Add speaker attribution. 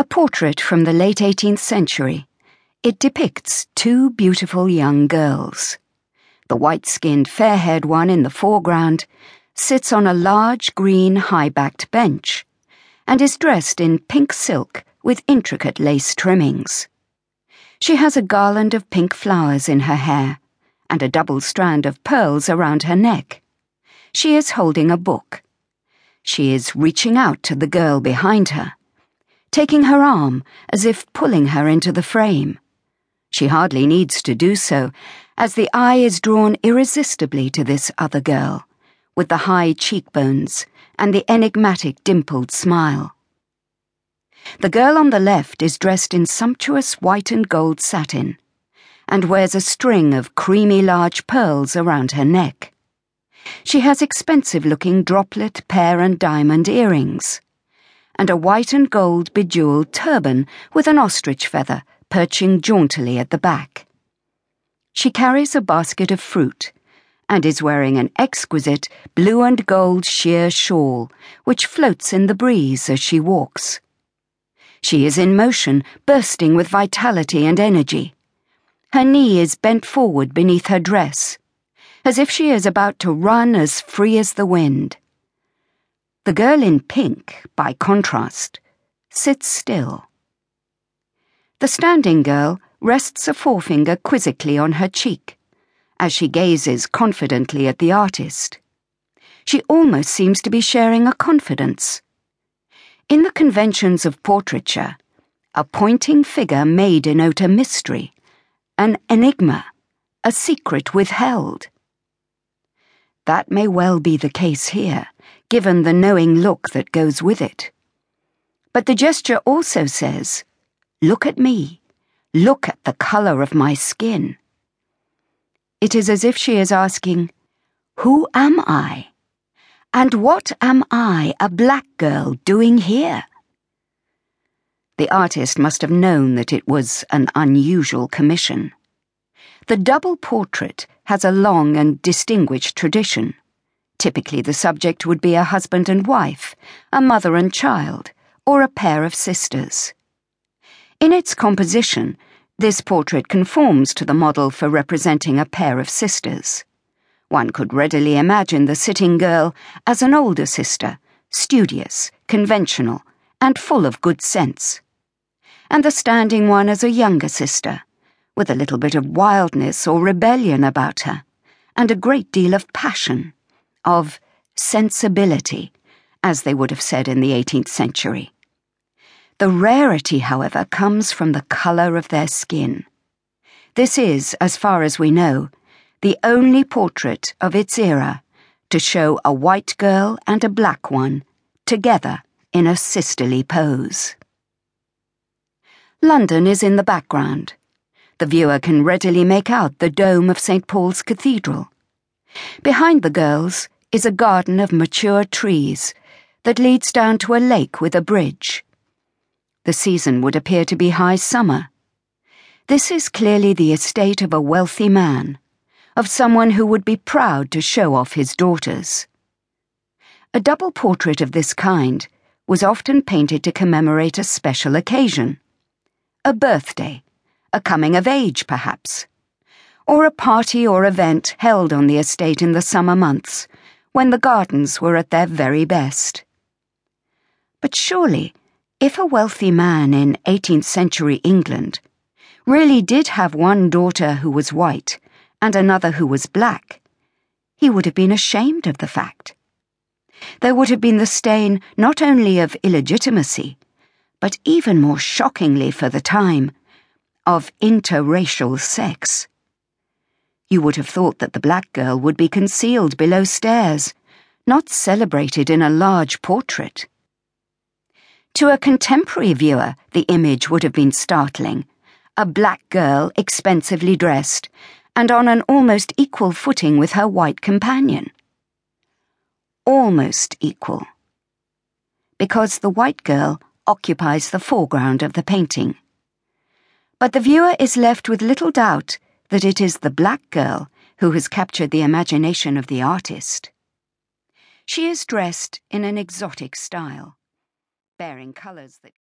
Speaker 1: A portrait from the late 18th century. It depicts two beautiful young girls. The white skinned, fair haired one in the foreground sits on a large green high backed bench and is dressed in pink silk with intricate lace trimmings. She has a garland of pink flowers in her hair and a double strand of pearls around her neck. She is holding a book. She is reaching out to the girl behind her, taking her arm as if pulling her into the frame. She hardly needs to do so, as the eye is drawn irresistibly to this other girl, with the high cheekbones and the enigmatic dimpled smile. The girl on the left is dressed in sumptuous white and gold satin, and wears a string of creamy large pearls around her neck. She has expensive looking droplet, pear, and diamond earrings, and a white and gold bejeweled turban with an ostrich feather perching jauntily at the back. She carries a basket of fruit and is wearing an exquisite blue and gold sheer shawl which floats in the breeze as she walks. She is in motion, bursting with vitality and energy. Her knee is bent forward beneath her dress, as if she is about to run as free as the wind. The girl in pink, by contrast, sits still. The standing girl rests a forefinger quizzically on her cheek as she gazes confidently at the artist. She almost seems to be sharing a confidence. In the conventions of portraiture, a pointing figure may denote a mystery, an enigma, a secret withheld. That may well be the case here, given the knowing look that goes with it. But the gesture also says, Look at me. Look at the colour of my skin. It is as if she is asking, Who am I? And what am I, a black girl, doing here? The artist must have known that it was an unusual commission. The double portrait has a long and distinguished tradition. Typically, the subject would be a husband and wife, a mother and child, or a pair of sisters. In its composition, this portrait conforms to the model for representing a pair of sisters. One could readily imagine the sitting girl as an older sister, studious, conventional, and full of good sense, and the standing one as a younger sister, with a little bit of wildness or rebellion about her, and a great deal of passion, of sensibility, as they would have said in the 18th century. The rarity, however, comes from the colour of their skin. This is, as far as we know, the only portrait of its era to show a white girl and a black one together in a sisterly pose. London is in the background. The viewer can readily make out the dome of St. Paul's Cathedral. Behind the girls is a garden of mature trees that leads down to a lake with a bridge. The season would appear to be high summer. This is clearly the estate of a wealthy man, of someone who would be proud to show off his daughters. A double portrait of this kind was often painted to commemorate a special occasion a birthday, a coming of age, perhaps, or a party or event held on the estate in the summer months when the gardens were at their very best. But surely, if a wealthy man in 18th century England really did have one daughter who was white and another who was black, he would have been ashamed of the fact. There would have been the stain not only of illegitimacy, but even more shockingly for the time, of interracial sex. You would have thought that the black girl would be concealed below stairs, not celebrated in a large portrait. To a contemporary viewer, the image would have been startling. A black girl, expensively dressed, and on an almost equal footing with her white companion. Almost equal. Because the white girl occupies the foreground of the painting. But the viewer is left with little doubt that it is the black girl who has captured the imagination of the artist. She is dressed in an exotic style bearing colours that